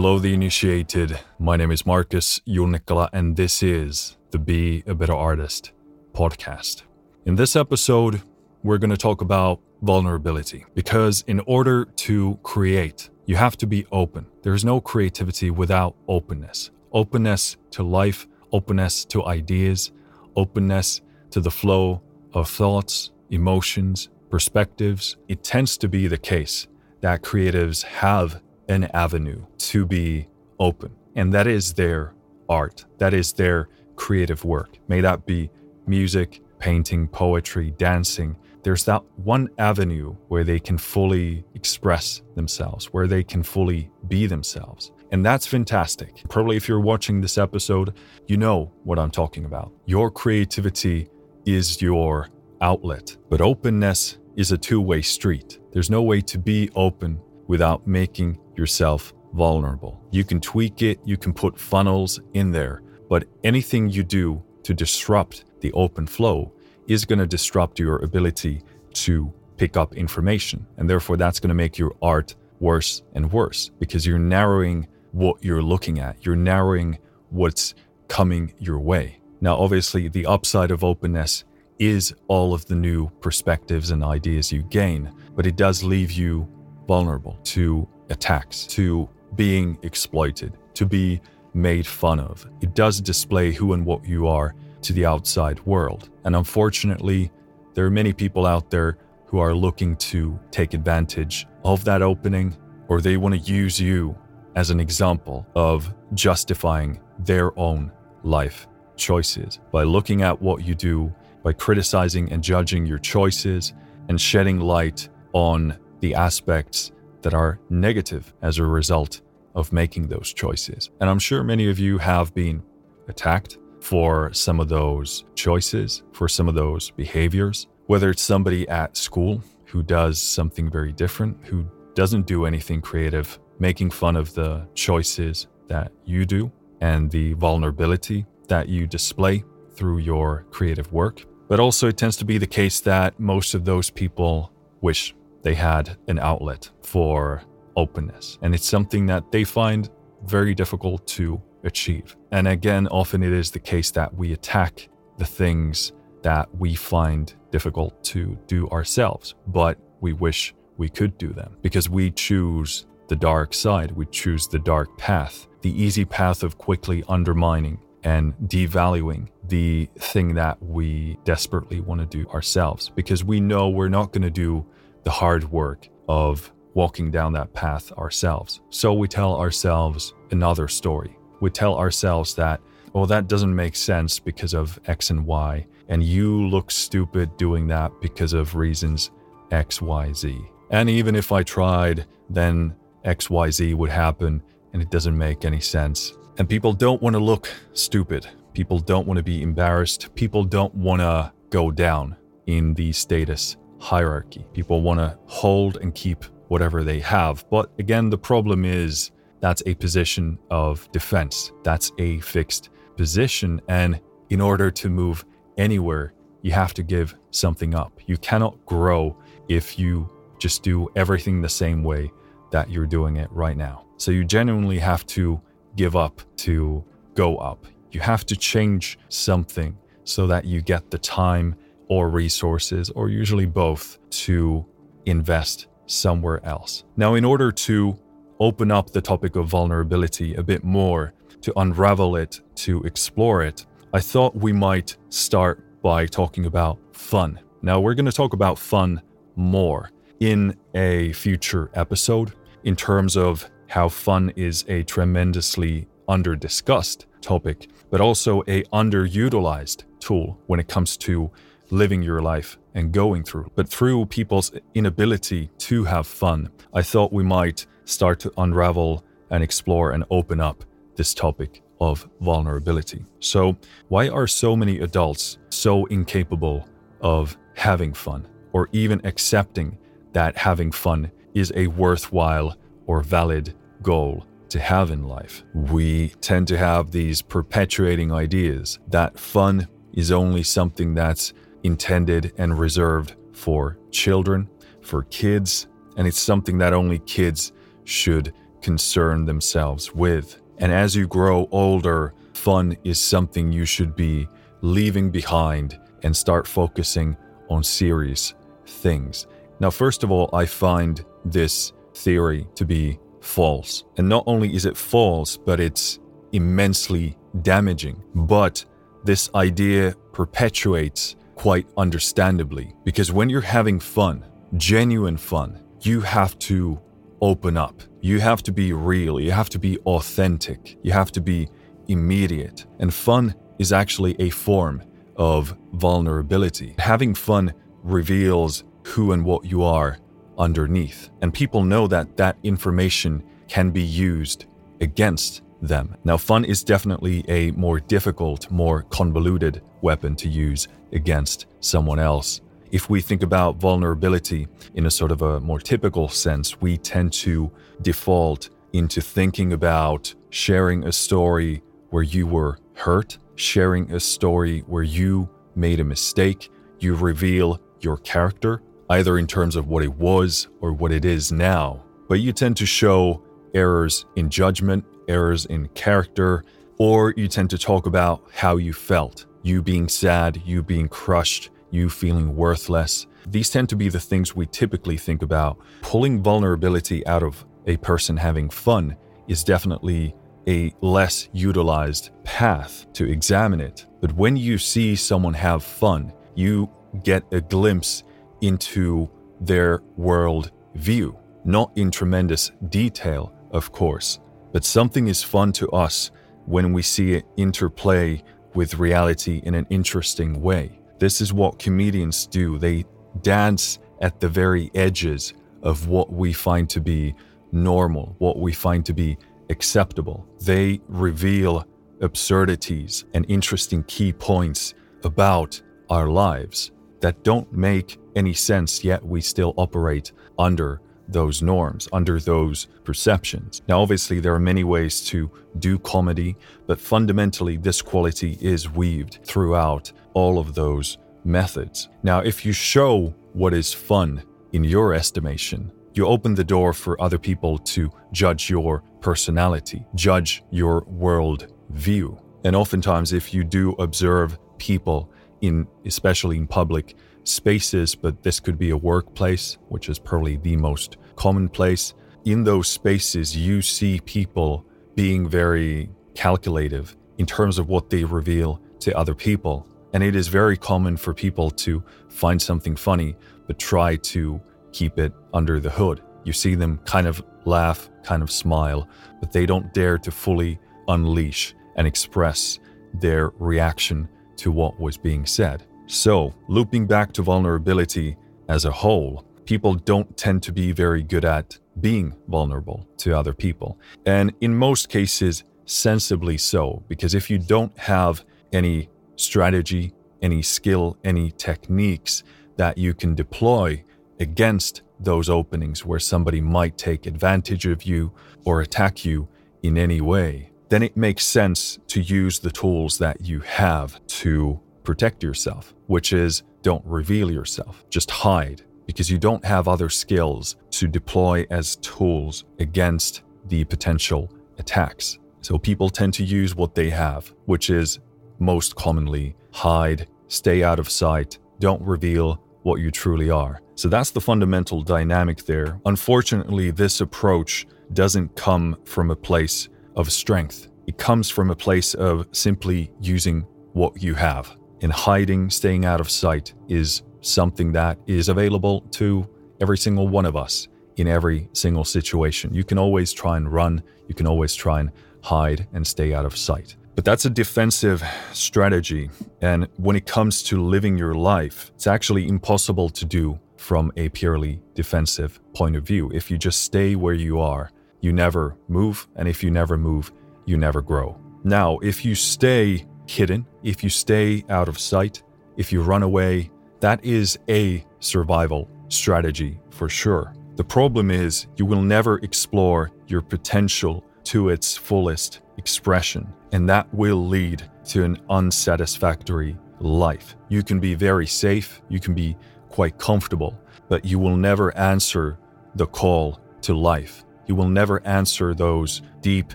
Hello, the initiated. My name is Marcus Junnikala, and this is the Be a Better Artist podcast. In this episode, we're going to talk about vulnerability because in order to create, you have to be open. There's no creativity without openness. Openness to life, openness to ideas, openness to the flow of thoughts, emotions, perspectives. It tends to be the case that creatives have an avenue to be open, and that is their art, that is their creative work. May that be music, painting, poetry, dancing. There's that one avenue where they can fully express themselves, where they can fully be themselves. And that's fantastic. Probably if you're watching this episode, you know what I'm talking about. Your creativity is your outlet, but openness is a two way street. There's no way to be open without making yourself vulnerable. You can tweak it, you can put funnels in there, but anything you do to disrupt the open flow is going to disrupt your ability to pick up information. And therefore, that's going to make your art worse and worse because you're narrowing what you're looking at, you're narrowing what's coming your way. Now, obviously, the upside of openness is all of the new perspectives and ideas you gain, but it does leave you vulnerable to attacks, to being exploited, to be made fun of. It does display who and what you are to the outside world. And unfortunately, there are many people out there who are looking to take advantage of that opening, or they want to use you as an example of justifying their own life choices by looking at what you do, by criticizing and judging your choices, and shedding light on the aspects that are negative as a result of making those choices. And I'm sure many of you have been attacked for some of those choices, for some of those behaviors, whether it's somebody at school who does something very different, who doesn't do anything creative, making fun of the choices that you do and the vulnerability that you display through your creative work. But also, it tends to be the case that most of those people wish they had an outlet for openness. And it's something that they find very difficult to achieve. And again, often it is the case that we attack the things that we find difficult to do ourselves, but we wish we could do them because we choose the dark side, we choose the dark path, the easy path of quickly undermining and devaluing the thing that we desperately want to do ourselves because we know we're not going to do the hard work of walking down that path ourselves. So we tell ourselves another story we tell ourselves that, oh, that doesn't make sense because of X and Y, and you look stupid doing that because of reasons X, Y, Z. And even if I tried, then X, Y, Z would happen, and it doesn't make any sense. And people don't want to look stupid. People don't want to be embarrassed. People don't want to go down in the status hierarchy. People want to hold and keep whatever they have. But again, the problem is that's a position of defense. That's a fixed position. And in order to move anywhere, you have to give something up. You cannot grow if you just do everything the same way that you're doing it right now. So you genuinely have to give up to go up. You have to change something so that you get the time or resources, or usually both, to invest somewhere else. Now, in order to open up the topic of vulnerability a bit more, to unravel it, to explore it, I thought we might start by talking about fun. Now, we're going to talk about fun more in a future episode in terms of how fun is a tremendously under discussed topic, but also a underutilized tool when it comes to living your life and going through. But through people's inability to have fun, I thought we might start to unravel and explore and open up this topic of vulnerability. So, why are so many adults so incapable of having fun or even accepting that having fun is a worthwhile or valid goal to have in life? We tend to have these perpetuating ideas that fun is only something that's intended and reserved for children, for kids, and it's something that only kids should concern themselves with. And as you grow older, fun is something you should be leaving behind and start focusing on serious things. Now, first of all, I find this theory to be false. And not only is it false, but it's immensely damaging. But this idea perpetuates quite understandably because when you're having fun, genuine fun, you have to open up. You have to be real. You have to be authentic. You have to be immediate. And fun is actually a form of vulnerability. Having fun reveals who and what you are underneath. And people know that that information can be used against them. Now, fun is definitely a more difficult, more convoluted weapon to use against someone else. If we think about vulnerability in a sort of a more typical sense, we tend to default into thinking about sharing a story where you were hurt, sharing a story where you made a mistake, you reveal your character, either in terms of what it was or what it is now. But you tend to show errors in judgment, errors in character, or you tend to talk about how you felt you being sad, you being crushed, you feeling worthless. These tend to be the things we typically think about. Pulling vulnerability out of a person having fun is definitely a less utilized path to examine it. But when you see someone have fun, you get a glimpse into their world view. Not in tremendous detail, of course, but something is fun to us when we see it interplay with reality in an interesting way. This is what comedians do. They dance at the very edges of what we find to be normal, what we find to be acceptable. They reveal absurdities and interesting key points about our lives that don't make any sense, yet we still operate under those norms, under those perceptions. Now, obviously, there are many ways to do comedy, but fundamentally, this quality is weaved throughout all of those methods. Now, if you show what is fun in your estimation, you open the door for other people to judge your personality, judge your world view. And oftentimes, if you do observe people in, especially in public, spaces, but this could be a workplace, which is probably the most commonplace. In those spaces, you see people being very calculative in terms of what they reveal to other people. And it is very common for people to find something funny, but try to keep it under the hood. You see them kind of laugh, kind of smile, but they don't dare to fully unleash and express their reaction to what was being said. So, looping back to vulnerability as a whole, people don't tend to be very good at being vulnerable to other people. And in most cases, sensibly so, because if you don't have any strategy, any skill, any techniques that you can deploy against those openings where somebody might take advantage of you or attack you in any way, then it makes sense to use the tools that you have to protect yourself, which is don't reveal yourself, just hide, because you don't have other skills to deploy as tools against the potential attacks. So people tend to use what they have, which is most commonly hide, stay out of sight, don't reveal what you truly are. So that's the fundamental dynamic there. Unfortunately, this approach doesn't come from a place of strength. It comes from a place of simply using what you have and hiding, staying out of sight is something that is available to every single one of us in every single situation. You can always try and run, you can always try and hide and stay out of sight. But that's a defensive strategy. And when it comes to living your life, it's actually impossible to do from a purely defensive point of view. If you just stay where you are, you never move. And if you never move, you never grow. Now, if you stay hidden, if you stay out of sight, if you run away, that is a survival strategy for sure. The problem is you will never explore your potential to its fullest expression, and that will lead to an unsatisfactory life. You can be very safe, you can be quite comfortable, but you will never answer the call to life. You will never answer those deep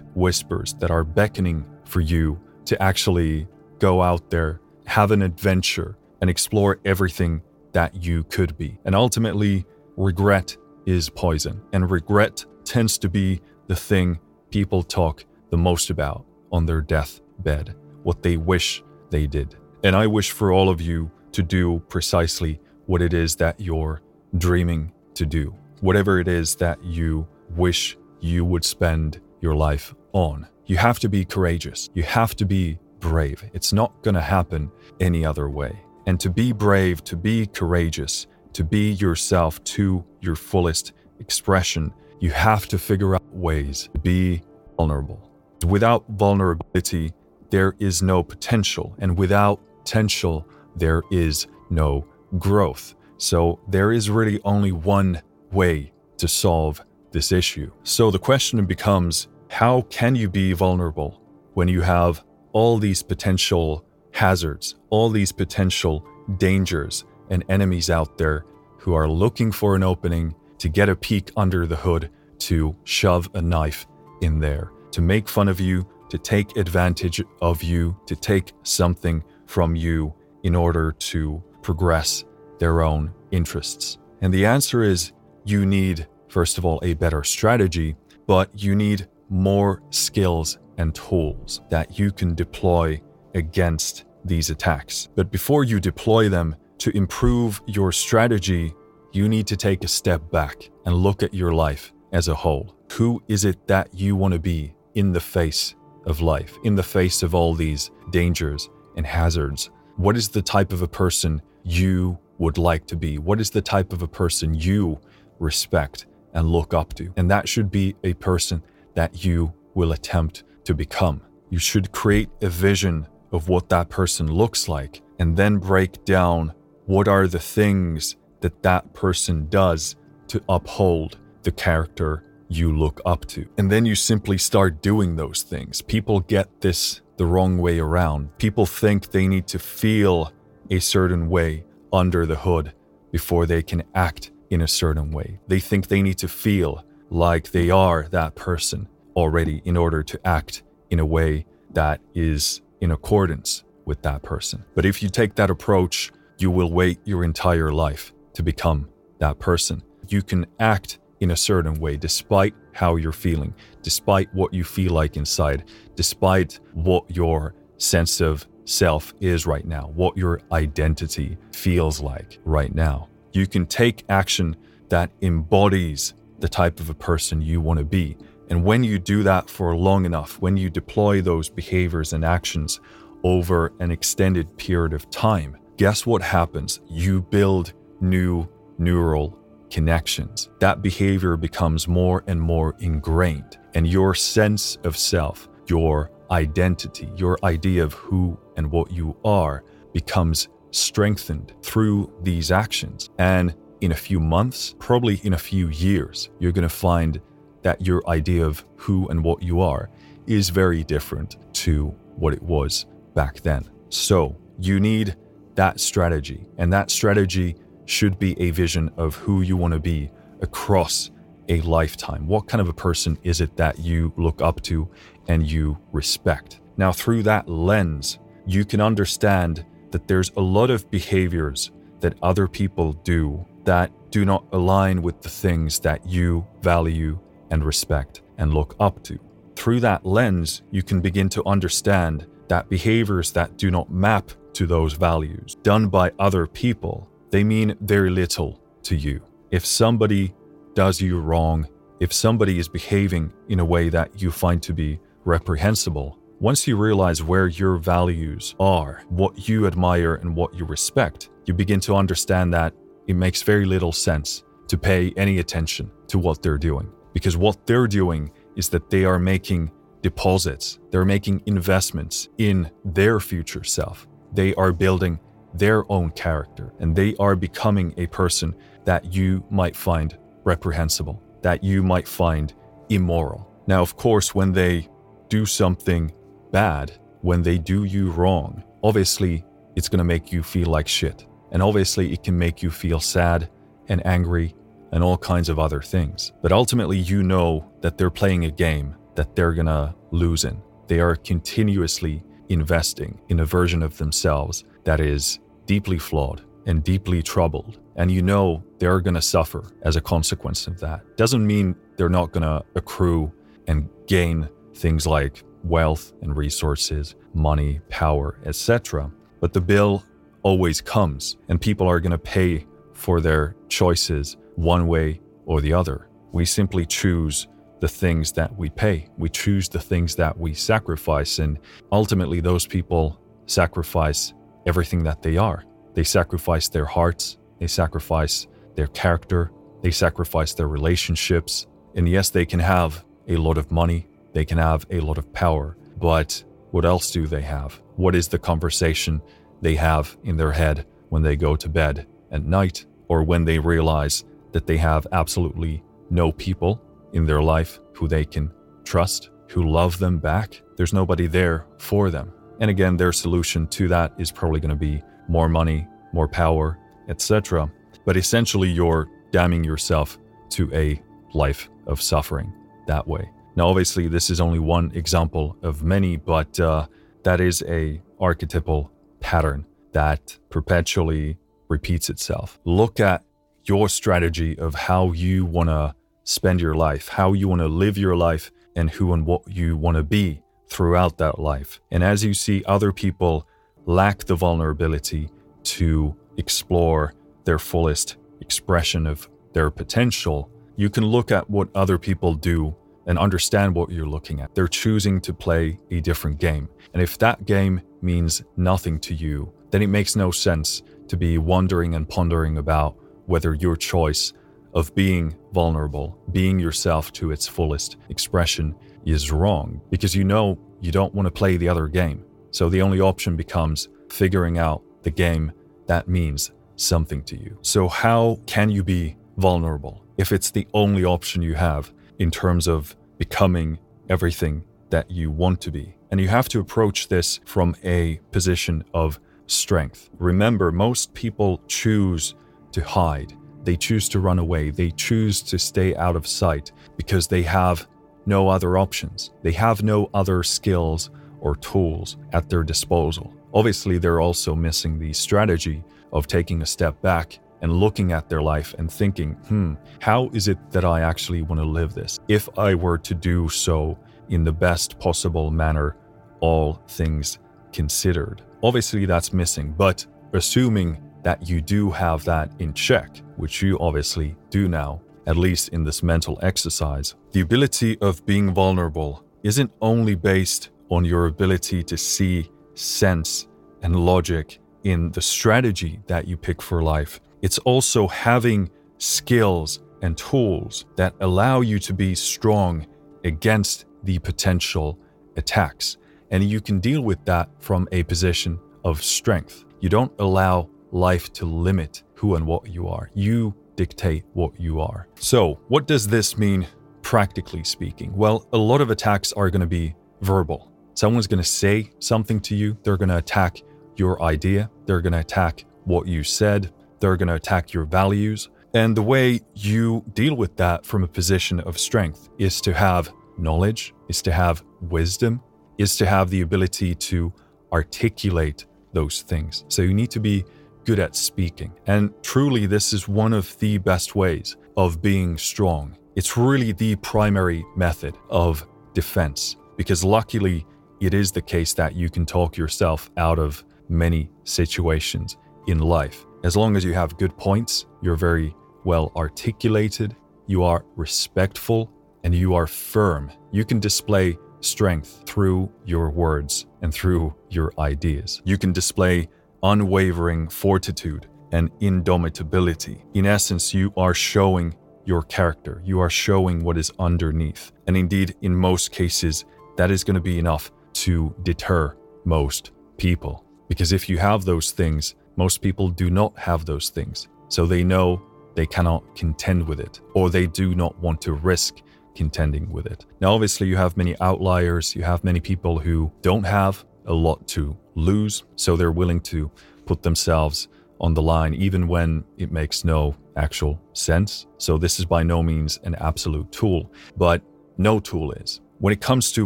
whispers that are beckoning for you to actually go out there, have an adventure, and explore everything that you could be. And ultimately, regret is poison, and regret tends to be the thing people talk the most about on their deathbed, what they wish they did. And I wish for all of you to do precisely what it is that you're dreaming to do, whatever it is that you wish you would spend your life on. You have to be courageous. You have to be brave. It's not going to happen any other way. And to be brave, to be courageous, to be yourself to your fullest expression, you have to figure out ways to be vulnerable. Without vulnerability, there is no potential. And without potential, there is no growth. So there is really only one way to solve this issue. So the question becomes how can you be vulnerable when you have all these potential hazards, all these potential dangers and enemies out there who are looking for an opening to get a peek under the hood, to shove a knife in there, to make fun of you, to take advantage of you, to take something from you in order to progress their own interests? And the answer is you need, first of all, a better strategy, but you need more skills and tools that you can deploy against these attacks. But before you deploy them to improve your strategy, you need to take a step back and look at your life as a whole. Who is it that you want to be in the face of life, in the face of all these dangers and hazards? What is the type of a person you would like to be? What is the type of a person you respect and look up to? And that should be a person that you will attempt to become. You should create a vision of what that person looks like and then break down what are the things that that person does to uphold the character you look up to. And then you simply start doing those things. People get this the wrong way around. People think they need to feel a certain way under the hood before they can act in a certain way. They think they need to feel like they are that person already in order to act in a way that is in accordance with that person. But if you take that approach, you will wait your entire life to become that person. You can act in a certain way despite how you're feeling, despite what you feel like inside, despite what your sense of self is right now, what your identity feels like right now. You can take action that embodies the type of a person you want to be. And when you do that for long enough, when you deploy those behaviors and actions over an extended period of time, guess what happens? You build new neural connections. That behavior becomes more and more ingrained, and your sense of self, your identity, your idea of who and what you are becomes strengthened through these actions. And in a few months, probably in a few years, you're going to find that your idea of who and what you are is very different to what it was back then. So you need that strategy, and that strategy should be a vision of who you want to be across a lifetime. What kind of a person is it that you look up to and you respect? Now, through that lens, you can understand that there's a lot of behaviors that other people do that do not align with the things that you value and respect and look up to. Through that lens, you can begin to understand that behaviors that do not map to those values, done by other people, they mean very little to you. If somebody does you wrong, if somebody is behaving in a way that you find to be reprehensible, once you realize where your values are, what you admire and what you respect, you begin to understand that it makes very little sense to pay any attention to what they're doing. Because what they're doing is that they are making deposits, they're making investments in their future self. They are building their own character and they are becoming a person that you might find reprehensible, that you might find immoral. Now, of course, when they do something bad, when they do you wrong, obviously it's going to make you feel like shit. And obviously it can make you feel sad and angry and all kinds of other things. But ultimately, you know that they're playing a game that they're gonna lose in. They are continuously investing in a version of themselves that is deeply flawed and deeply troubled. And you know they're gonna suffer as a consequence of that. Doesn't mean they're not gonna accrue and gain things like wealth and resources, money, power, etc. But the bill always comes, and people are going to pay for their choices one way or the other. We simply choose the things that we pay, we choose the things that we sacrifice, and ultimately, those people sacrifice everything that they are. They sacrifice their hearts, they sacrifice their character, they sacrifice their relationships. And yes, they can have a lot of money, they can have a lot of power, but what else do they have? What is the conversation they have in their head when they go to bed at night or when they realize that they have absolutely no people in their life who they can trust, who love them back? There's nobody there for them. And again, their solution to that is probably going to be more money, more power, etc. But essentially, you're damning yourself to a life of suffering that way. Now, obviously, this is only one example of many, but uh, that is a archetypal pattern that perpetually repeats itself. Look at your strategy of how you want to spend your life, how you want to live your life, and who and what you want to be throughout that life. And as you see other people lack the vulnerability to explore their fullest expression of their potential, you can look at what other people do and understand what you're looking at. They're choosing to play a different game. And if that game means nothing to you, then it makes no sense to be wondering and pondering about whether your choice of being vulnerable, being yourself to its fullest expression, is wrong because you know you don't want to play the other game. So the only option becomes figuring out the game that means something to you. So, how can you be vulnerable if it's the only option you have in terms of becoming everything that you want to be. And you have to approach this from a position of strength. Remember, most people choose to hide, they choose to run away, they choose to stay out of sight because they have no other options. They have no other skills or tools at their disposal. Obviously, they're also missing the strategy of taking a step back and looking at their life and thinking, hmm, how is it that I actually want to live this? If I were to do so in the best possible manner, all things considered. Obviously, that's missing, but assuming that you do have that in check, which you obviously do now, at least in this mental exercise, the ability of being vulnerable isn't only based on your ability to see sense and logic in the strategy that you pick for life, it's also having skills and tools that allow you to be strong against the potential attacks. And you can deal with that from a position of strength. You don't allow life to limit who and what you are. You dictate what you are. So, what does this mean practically speaking? Well, a lot of attacks are going to be verbal. Someone's going to say something to you, they're going to attack your idea, they're going to attack what you said, they're going to attack your values. And the way you deal with that from a position of strength is to have knowledge, is to have wisdom, is to have the ability to articulate those things. So you need to be good at speaking. And truly, this is one of the best ways of being strong. It's really the primary method of defense because luckily, it is the case that you can talk yourself out of many situations in life. As long as you have good points, you're very well articulated, you are respectful, and you are firm. You can display strength through your words and through your ideas. You can display unwavering fortitude and indomitability. In essence, you are showing your character, you are showing what is underneath. And indeed, in most cases, that is going to be enough to deter most people. Because if you have those things, most people do not have those things, so they know they cannot contend with it, or they do not want to risk contending with it. Now, obviously, you have many outliers, you have many people who don't have a lot to lose, so they're willing to put themselves on the line even when it makes no actual sense. So, this is by no means an absolute tool, but no tool is. When it comes to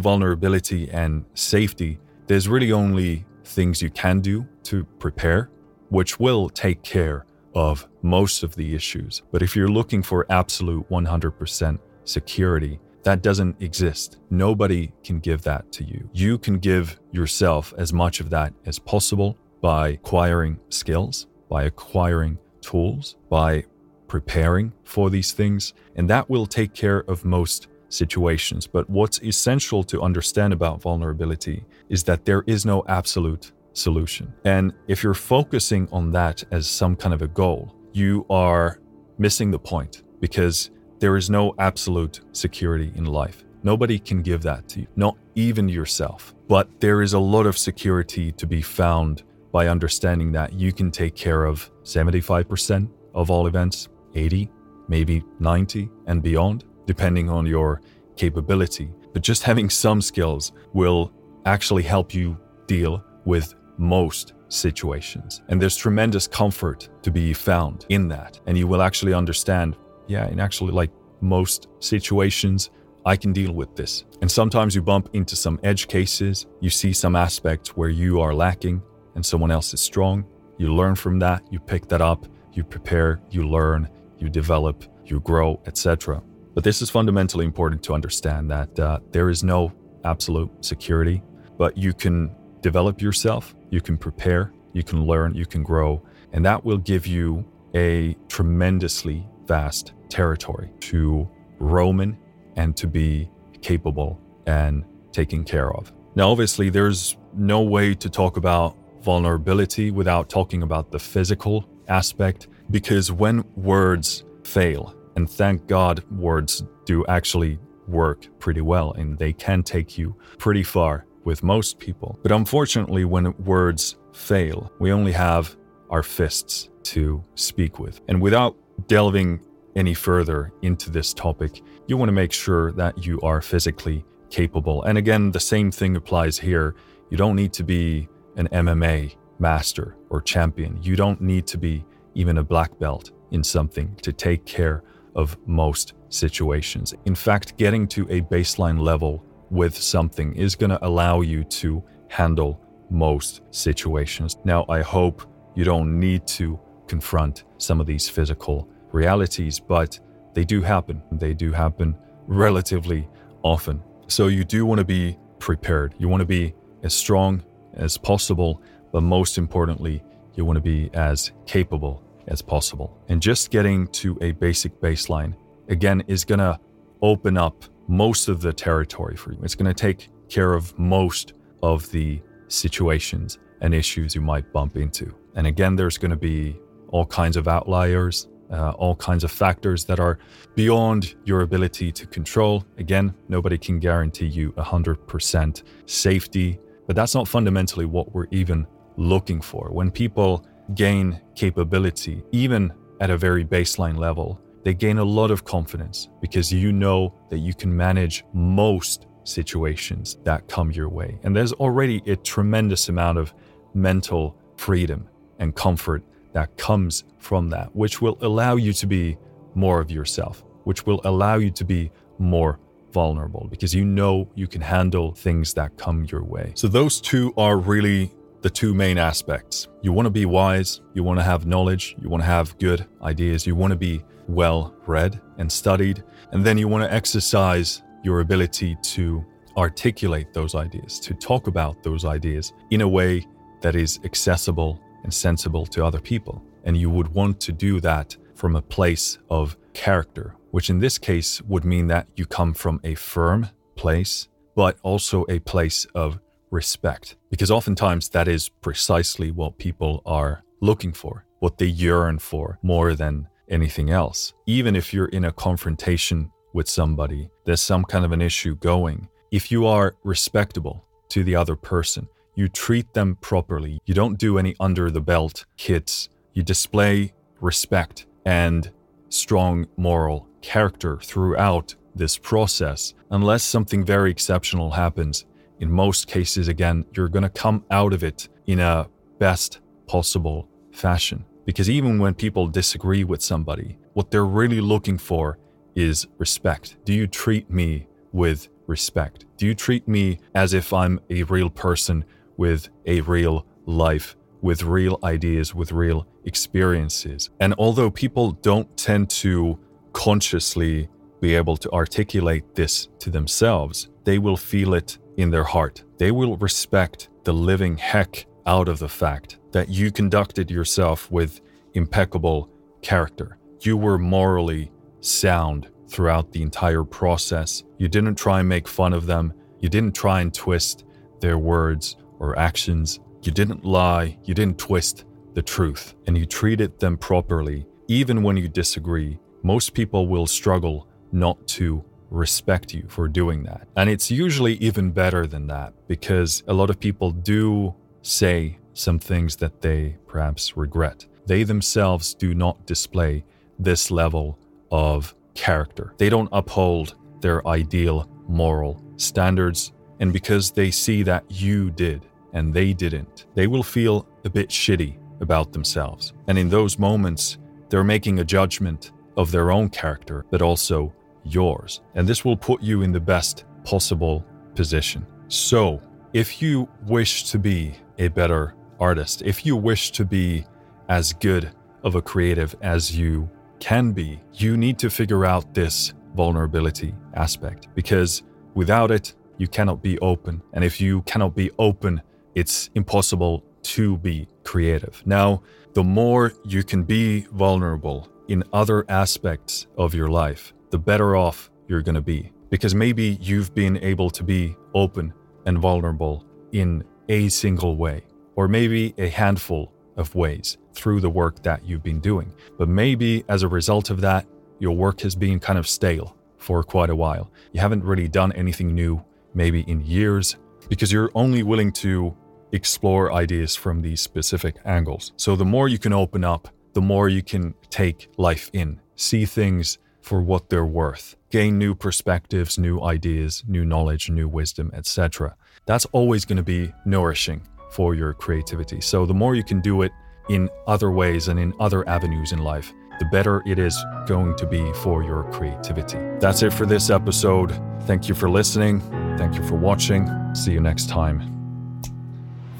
vulnerability and safety, there's really only things you can do to prepare, which will take care of most of the issues. But if you're looking for absolute 100% security, that doesn't exist. Nobody can give that to you. You can give yourself as much of that as possible by acquiring skills, by acquiring tools, by preparing for these things, and that will take care of most situations. But what's essential to understand about vulnerability is that there is no absolute solution. And if you're focusing on that as some kind of a goal, you are missing the point because there is no absolute security in life. Nobody can give that to you, not even yourself. But there is a lot of security to be found by understanding that you can take care of 75% of all events, 80, maybe 90 and beyond, depending on your capability. But just having some skills will actually help you deal with most situations. And there's tremendous comfort to be found in that. And you will actually understand, yeah, in actually like most situations, I can deal with this. And sometimes you bump into some edge cases, you see some aspects where you are lacking and someone else is strong. You learn from that, you pick that up, you prepare, you learn, you develop, you grow, etc. But this is fundamentally important to understand that uh, there is no absolute security, but you can develop yourself, you can prepare, you can learn, you can grow, and that will give you a tremendously vast territory to roam in and to be capable and taken care of. Now, obviously, there's no way to talk about vulnerability without talking about the physical aspect because when words fail, and thank God words do actually work pretty well and they can take you pretty far with most people. But unfortunately, when words fail, we only have our fists to speak with. And without delving any further into this topic, you want to make sure that you are physically capable. And again, the same thing applies here. You don't need to be an MMA master or champion. You don't need to be even a black belt in something to take care of most situations. In fact, getting to a baseline level with something is going to allow you to handle most situations. Now, I hope you don't need to confront some of these physical realities, but they do happen. They do happen relatively often. So you do want to be prepared. You want to be as strong as possible, but most importantly, you want to be as capable as possible. And just getting to a basic baseline, again, is going to open up most of the territory for you. It's going to take care of most of the situations and issues you might bump into. And again, there's going to be all kinds of outliers, uh, all kinds of factors that are beyond your ability to control. Again, nobody can guarantee you 100% safety, but that's not fundamentally what we're even looking for. When people gain capability, even at a very baseline level, they gain a lot of confidence because you know that you can manage most situations that come your way. And there's already a tremendous amount of mental freedom and comfort that comes from that, which will allow you to be more of yourself, which will allow you to be more vulnerable because you know you can handle things that come your way. So, those two are really the two main aspects. You want to be wise, you want to have knowledge, you want to have good ideas, you want to be well read and studied, and then you want to exercise your ability to articulate those ideas, to talk about those ideas in a way that is accessible and sensible to other people. And you would want to do that from a place of character, which in this case would mean that you come from a firm place, but also a place of respect. Because oftentimes that is precisely what people are looking for, what they yearn for more than anything else. Even if you're in a confrontation with somebody, there's some kind of an issue going. If you are respectable to the other person, you treat them properly, you don't do any under the belt hits, you display respect and strong moral character throughout this process, unless something very exceptional happens, in most cases, again, you're going to come out of it in a best possible fashion Because even when people disagree with somebody, what they're really looking for is respect. Do you treat me with respect? Do you treat me as if I'm a real person with a real life, with real ideas, with real experiences? And although people don't tend to consciously be able to articulate this to themselves, they will feel it in their heart. They will respect the living heck out of the fact that you conducted yourself with impeccable character. You were morally sound throughout the entire process. You didn't try and make fun of them. You didn't try and twist their words or actions. You didn't lie. You didn't twist the truth. And you treated them properly, even when you disagree. Most people will struggle not to respect you for doing that. And it's usually even better than that because a lot of people do say some things that they perhaps regret. They themselves do not display this level of character. They don't uphold their ideal moral standards. And because they see that you did and they didn't, they will feel a bit shitty about themselves. And in those moments, they're making a judgment of their own character, but also yours. And this will put you in the best possible position. So, if you wish to be a better artist, if you wish to be as good of a creative as you can be, you need to figure out this vulnerability aspect because without it, you cannot be open. And if you cannot be open, it's impossible to be creative. Now, the more you can be vulnerable in other aspects of your life, the better off you're going to be. Because maybe you've been able to be open and vulnerable in a single way, or maybe a handful of ways through the work that you've been doing. But maybe as a result of that, your work has been kind of stale for quite a while. You haven't really done anything new, maybe in years, because you're only willing to explore ideas from these specific angles. So the more you can open up, the more you can take life in, see things for what they're worth, gain new perspectives, new ideas, new knowledge, new wisdom, etc. That's always going to be nourishing for your creativity. So the more you can do it in other ways and in other avenues in life, the better it is going to be for your creativity. That's it for this episode. Thank you for listening. Thank you for watching. See you next time.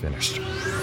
Finished.